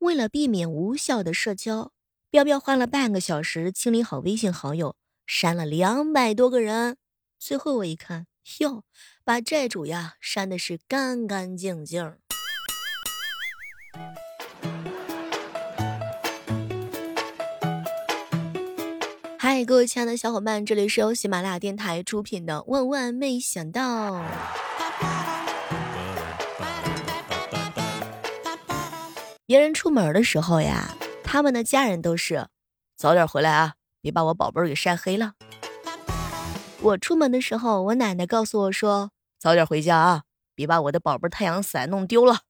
为了避免无效的社交，彪彪花了半个小时清理好微信好友，删了两百多个人。最后我一看，哟，把债主呀删的是干干净净。嗨，各位亲爱的小伙伴，这里是由喜马拉雅电台出品的《万万没想到》。别人出门的时候呀，他们的家人都是早点回来啊，别把我宝贝儿给晒黑了。我出门的时候，我奶奶告诉我说：“早点回家啊，别把我的宝贝太阳伞弄丢了。”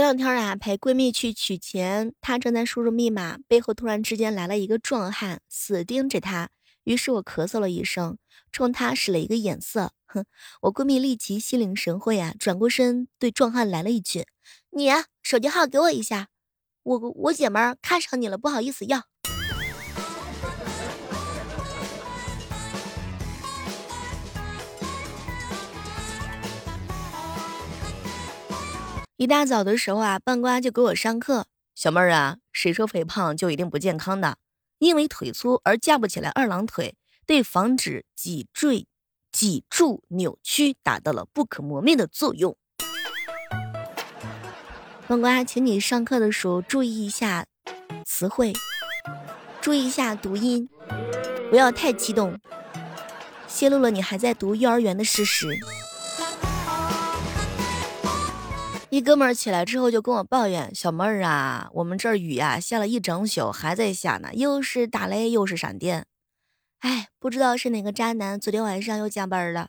前两天啊，陪闺蜜去取钱，她正在输入密码，背后突然之间来了一个壮汉，死盯着她。于是我咳嗽了一声，冲她使了一个眼色。哼，我闺蜜立即心领神会啊，转过身对壮汉来了一句：“你手机号给我一下，我我姐们看上你了，不好意思要。”一大早的时候啊，半瓜就给我上课。小妹儿啊，谁说肥胖就一定不健康的？因为腿粗而架不起来二郎腿，对防止脊椎。脊柱扭曲达到了不可磨灭的作用。半瓜，请你上课的时候注意一下词汇，注意一下读音，不要太激动，泄露了你还在读幼儿园的事实。一哥们儿起来之后就跟我抱怨：“小妹儿啊，我们这儿雨呀下了一整宿，还在下呢，又是打雷又是闪电。”哎，不知道是哪个渣男，昨天晚上又加班了。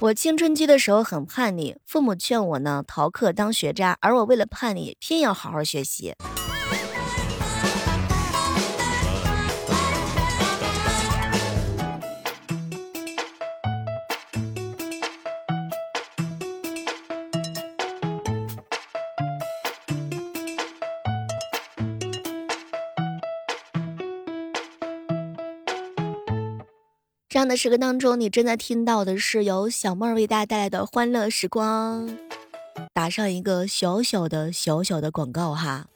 我青春期的时候很叛逆，父母劝我呢逃课当学渣，而我为了叛逆，偏要好好学习。这样的时刻当中，你正在听到的是由小妹儿为大家带来的欢乐时光。打上一个小小的小小的广告哈，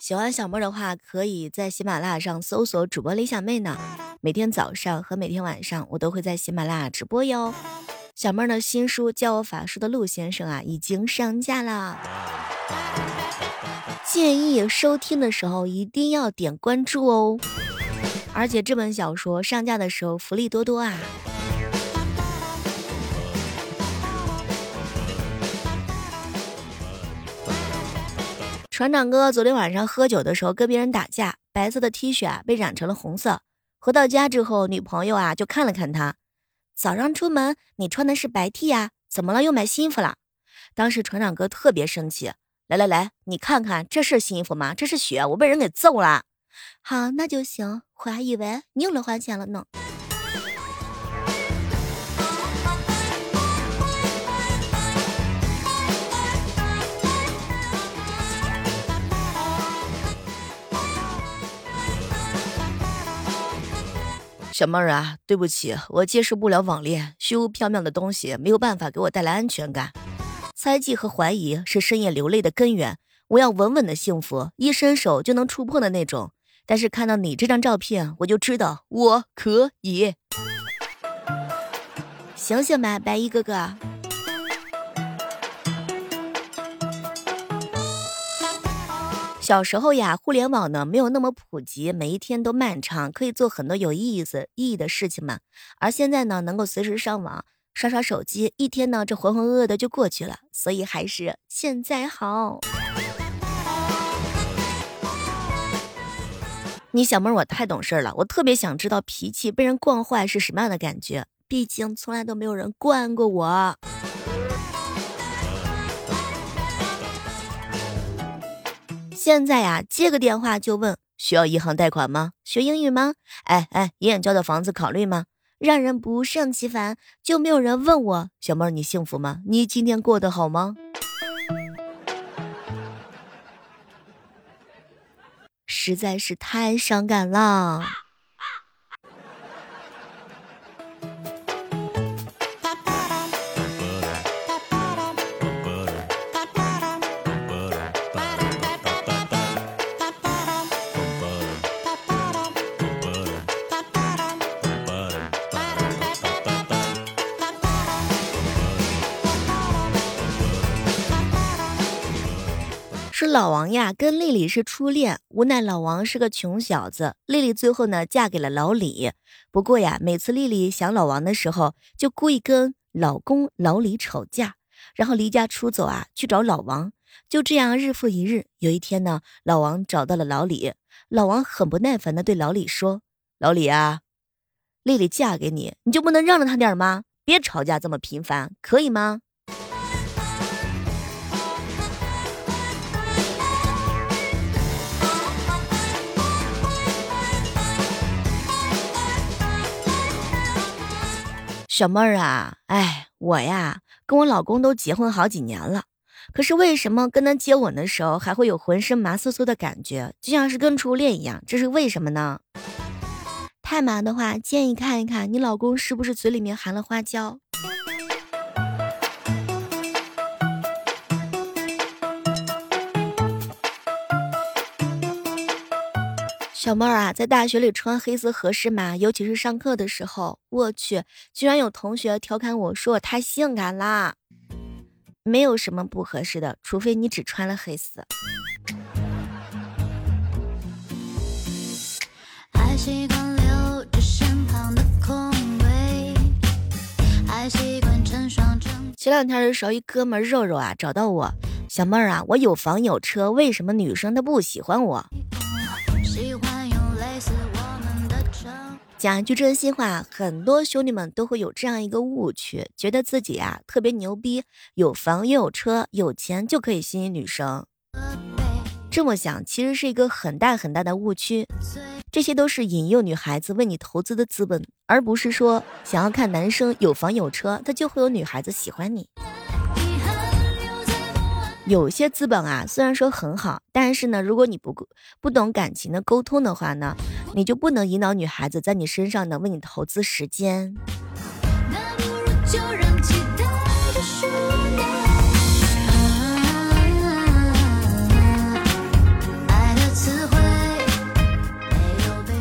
喜欢小妹儿的话，可以在喜马拉雅上搜索主播李小妹呢。每天早上和每天晚上，我都会在喜马拉雅直播哟。小妹儿的新书《教我法术的陆先生》啊，已经上架了。建议收听的时候一定要点关注哦。而且这本小说上架的时候福利多多啊！船长哥昨天晚上喝酒的时候跟别人打架，白色的 T 恤啊被染成了红色。回到家之后，女朋友啊就看了看他，早上出门你穿的是白 T 呀，怎么了？又买新衣服了？当时船长哥特别生气，来来来，你看看这是新衣服吗？这是血，我被人给揍了。好，那就行。我还以为你又来花钱了呢。小妹儿啊，对不起，我接受不了网恋，虚无缥缈的东西没有办法给我带来安全感。猜忌和怀疑是深夜流泪的根源。我要稳稳的幸福，一伸手就能触碰的那种。但是看到你这张照片，我就知道我可以。醒醒吧，白衣哥哥。小时候呀，互联网呢没有那么普及，每一天都漫长，可以做很多有意思、意义的事情嘛。而现在呢，能够随时上网，刷刷手机，一天呢这浑浑噩噩的就过去了。所以还是现在好。你小妹儿，我太懂事了，我特别想知道脾气被人惯坏是什么样的感觉。毕竟从来都没有人惯过我。现在呀，接个电话就问需要银行贷款吗？学英语吗？哎哎，爷爷交的房子考虑吗？让人不胜其烦。就没有人问我小妹儿，你幸福吗？你今天过得好吗？实在是太伤感了。老王呀，跟丽丽是初恋，无奈老王是个穷小子，丽丽最后呢嫁给了老李。不过呀，每次丽丽想老王的时候，就故意跟老公老李吵架，然后离家出走啊，去找老王。就这样日复一日。有一天呢，老王找到了老李，老王很不耐烦的对老李说：“老李啊，丽丽嫁给你，你就不能让着她点吗？别吵架这么频繁，可以吗？”小妹儿啊，哎，我呀，跟我老公都结婚好几年了，可是为什么跟他接吻的时候还会有浑身麻酥酥的感觉，就像是跟初恋一样？这是为什么呢？太麻的话，建议看一看你老公是不是嘴里面含了花椒。小妹儿啊，在大学里穿黑丝合适吗？尤其是上课的时候，我去，居然有同学调侃我说我太性感啦。没有什么不合适的，除非你只穿了黑丝。前两天的时候，一哥们肉肉啊找到我，小妹儿啊，我有房有车，为什么女生她不喜欢我？讲一句真心话，很多兄弟们都会有这样一个误区，觉得自己啊特别牛逼，有房又有车，有钱就可以吸引女生。这么想其实是一个很大很大的误区，这些都是引诱女孩子为你投资的资本，而不是说想要看男生有房有车，他就会有女孩子喜欢你。有些资本啊，虽然说很好，但是呢，如果你不不懂感情的沟通的话呢，你就不能引导女孩子在你身上呢为你投资时间。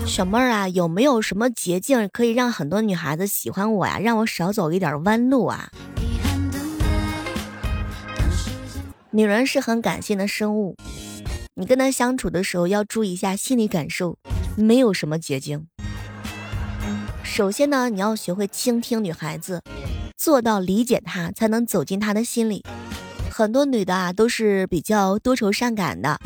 小妹儿啊，有没有什么捷径可以让很多女孩子喜欢我呀？让我少走一点弯路啊？女人是很感性的生物，你跟他相处的时候要注意一下心理感受，没有什么捷径。首先呢，你要学会倾听女孩子，做到理解她，才能走进她的心里。很多女的啊，都是比较多愁善感的。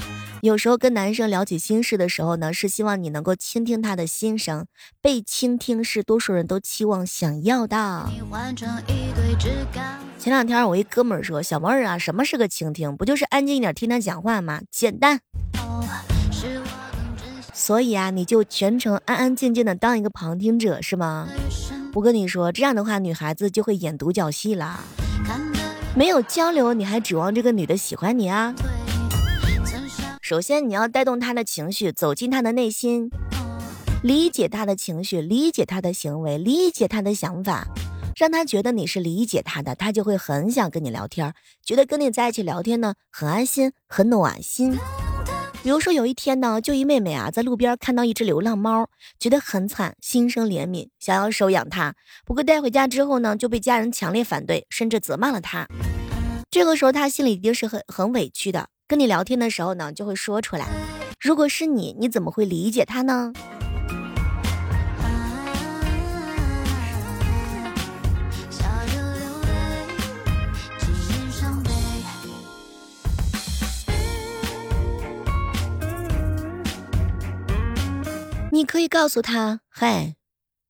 有时候跟男生聊起心事的时候呢，是希望你能够倾听他的心声。被倾听是多数人都期望想要的。前两天我一哥们儿说：“小妹儿啊，什么是个倾听？不就是安静一点听他讲话吗？简单。”所以啊，你就全程安安静静的当一个旁听者是吗？我跟你说，这样的话女孩子就会演独角戏了。没有交流，你还指望这个女的喜欢你啊？首先，你要带动他的情绪，走进他的内心，理解他的情绪，理解他的行为，理解他的想法，让他觉得你是理解他的，他就会很想跟你聊天，觉得跟你在一起聊天呢很安心，很暖心。比如说有一天呢，就一妹妹啊在路边看到一只流浪猫，觉得很惨，心生怜悯，想要收养它。不过带回家之后呢，就被家人强烈反对，甚至责骂了他。这个时候他心里一定是很很委屈的。跟你聊天的时候呢，就会说出来。如果是你，你怎么会理解他呢？你可以告诉他：“嗨，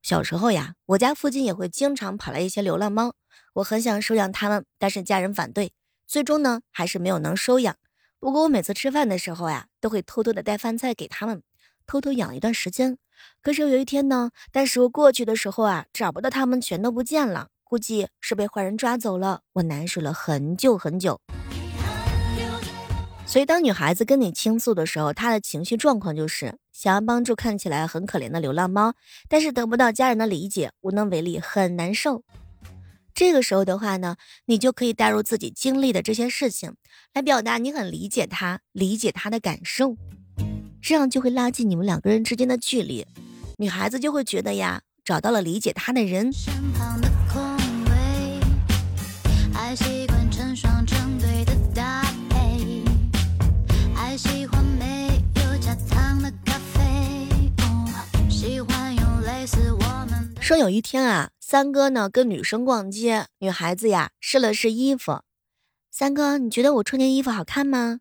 小时候呀，我家附近也会经常跑来一些流浪猫，我很想收养它们，但是家人反对，最终呢，还是没有能收养。”不过我每次吃饭的时候呀，都会偷偷的带饭菜给他们，偷偷养一段时间。可是有一天呢，带食物过去的时候啊，找不到他们，全都不见了，估计是被坏人抓走了。我难受了很久很久。所以当女孩子跟你倾诉的时候，她的情绪状况就是想要帮助看起来很可怜的流浪猫，但是得不到家人的理解，无能为力，很难受。这个时候的话呢，你就可以带入自己经历的这些事情，来表达你很理解他，理解他的感受，这样就会拉近你们两个人之间的距离，女孩子就会觉得呀，找到了理解她的人。说有一天啊。三哥呢，跟女生逛街，女孩子呀试了试衣服。三哥，你觉得我穿件衣服好看吗？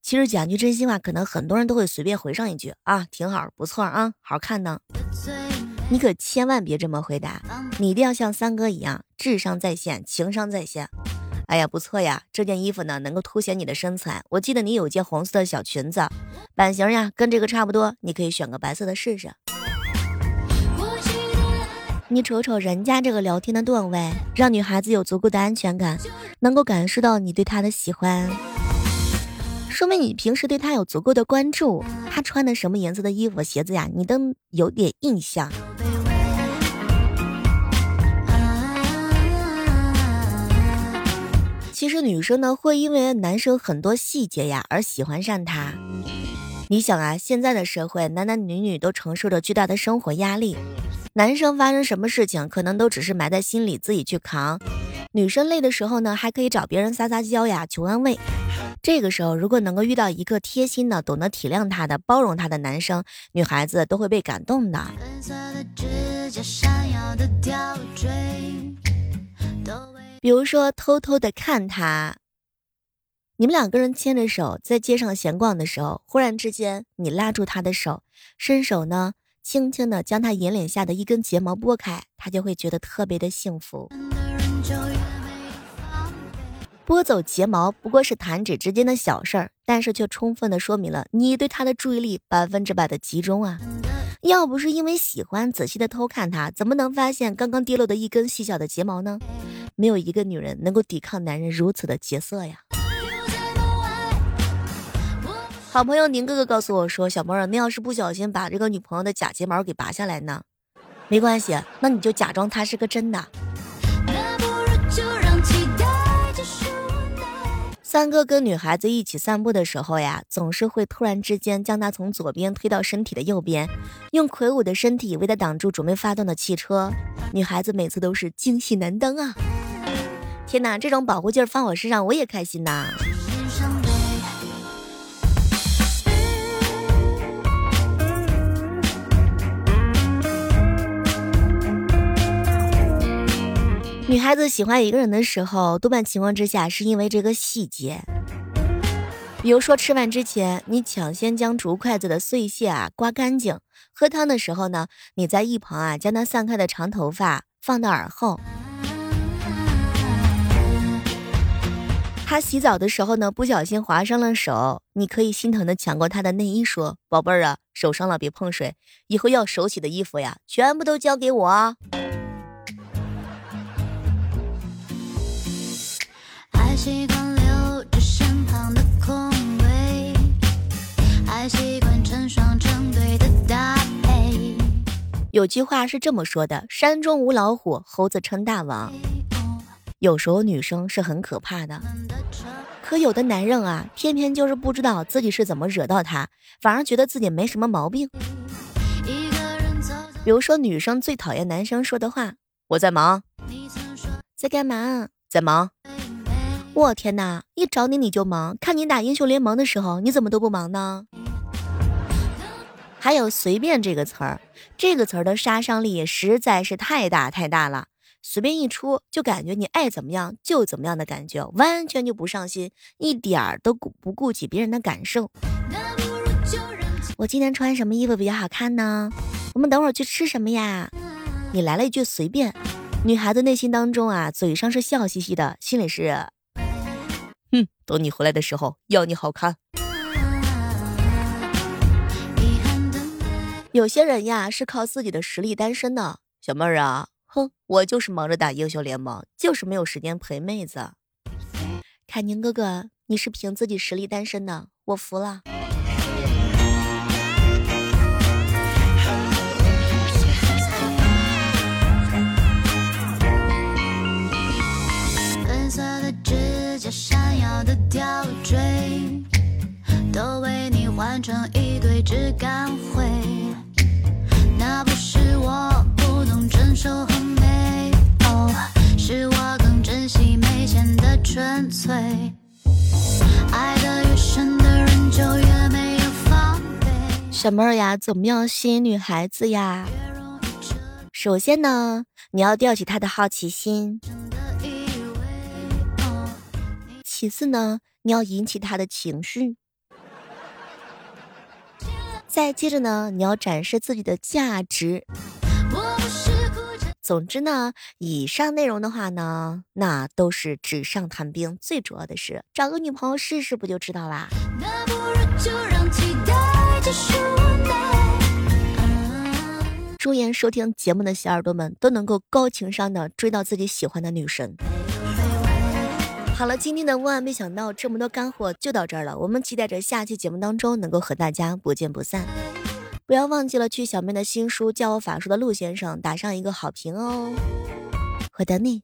其实讲句真心话，可能很多人都会随便回上一句啊，挺好，不错啊，好看呢。你可千万别这么回答，你一定要像三哥一样，智商在线，情商在线。哎呀，不错呀，这件衣服呢能够凸显你的身材。我记得你有件红色的小裙子，版型呀跟这个差不多，你可以选个白色的试试。你瞅瞅人家这个聊天的段位，让女孩子有足够的安全感，能够感受到你对她的喜欢，说明你平时对她有足够的关注。她穿的什么颜色的衣服、鞋子呀，你都有点印象。其实女生呢，会因为男生很多细节呀而喜欢上他。你想啊，现在的社会，男男女女都承受着巨大的生活压力。男生发生什么事情，可能都只是埋在心里，自己去扛。女生累的时候呢，还可以找别人撒撒娇呀，求安慰。这个时候，如果能够遇到一个贴心的、懂得体谅她的、包容她的男生，女孩子都会被感动的。比如说，偷偷的看他，你们两个人牵着手在街上闲逛的时候，忽然之间你拉住他的手，伸手呢。轻轻的将他眼脸下的一根睫毛拨开，他就会觉得特别的幸福。拨走睫毛不过是弹指之间的小事儿，但是却充分的说明了你对他的注意力百分之百的集中啊！要不是因为喜欢仔细的偷看他，怎么能发现刚刚跌落的一根细小的睫毛呢？没有一个女人能够抵抗男人如此的劫色呀！好朋友宁哥哥告诉我说：“小猫儿，那要是不小心把这个女朋友的假睫毛给拔下来呢，没关系，那你就假装它是个真的。”三哥跟女孩子一起散步的时候呀，总是会突然之间将她从左边推到身体的右边，用魁梧的身体为她挡住准备发动的汽车。女孩子每次都是惊喜难当啊！天哪，这种保护劲儿放我身上，我也开心呐！女孩子喜欢一个人的时候，多半情况之下是因为这个细节。比如说吃饭之前，你抢先将竹筷子的碎屑啊刮干净；喝汤的时候呢，你在一旁啊将他散开的长头发放到耳后；他洗澡的时候呢，不小心划伤了手，你可以心疼的抢过他的内衣说：“宝贝儿啊，手伤了别碰水，以后要手洗的衣服呀，全部都交给我。”有句话是这么说的：山中无老虎，猴子称大王。有时候女生是很可怕的，可有的男人啊，偏偏就是不知道自己是怎么惹到他，反而觉得自己没什么毛病。比如说，女生最讨厌男生说的话：“我在忙。”在干嘛？在忙。我天哪！一找你你就忙，看你打英雄联盟的时候，你怎么都不忙呢？还有“随便”这个词儿，这个词儿的杀伤力实在是太大太大了。随便一出，就感觉你爱怎么样就怎么样的感觉，完全就不上心，一点儿都顾不顾及别人的感受。我今天穿什么衣服比较好看呢？我们等会儿去吃什么呀？你来了一句“随便”，女孩子内心当中啊，嘴上是笑嘻嘻的，心里是。哼，等你回来的时候，要你好看。有些人呀是靠自己的实力单身的，小妹儿啊，哼，我就是忙着打英雄联盟，就是没有时间陪妹子。凯宁哥哥，你是凭自己实力单身的，我服了。粉色的指甲上的，吊坠，都为你换成一堆质感灰。那不是我不懂珍守和美，哦，是我更珍惜没钱的纯粹。爱的越深的人就越没有防备。小妹儿呀，怎么样吸引女孩子呀？首先呢，你要吊起她的好奇心；其次呢，你要引起他的情绪；再接着呢，你要展示自己的价值。总之呢，以上内容的话呢，那都是纸上谈兵，最主要的是找个女朋友试试，不就知道啦？祝愿收听节目的小耳朵们都能够高情商的追到自己喜欢的女神。好了，今天的万万没想到这么多干货就到这儿了，我们期待着下期节目当中能够和大家不见不散。不要忘记了去小妹的新书《教我法术的陆先生》打上一个好评哦，我等你。